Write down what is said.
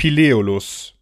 Pileolus.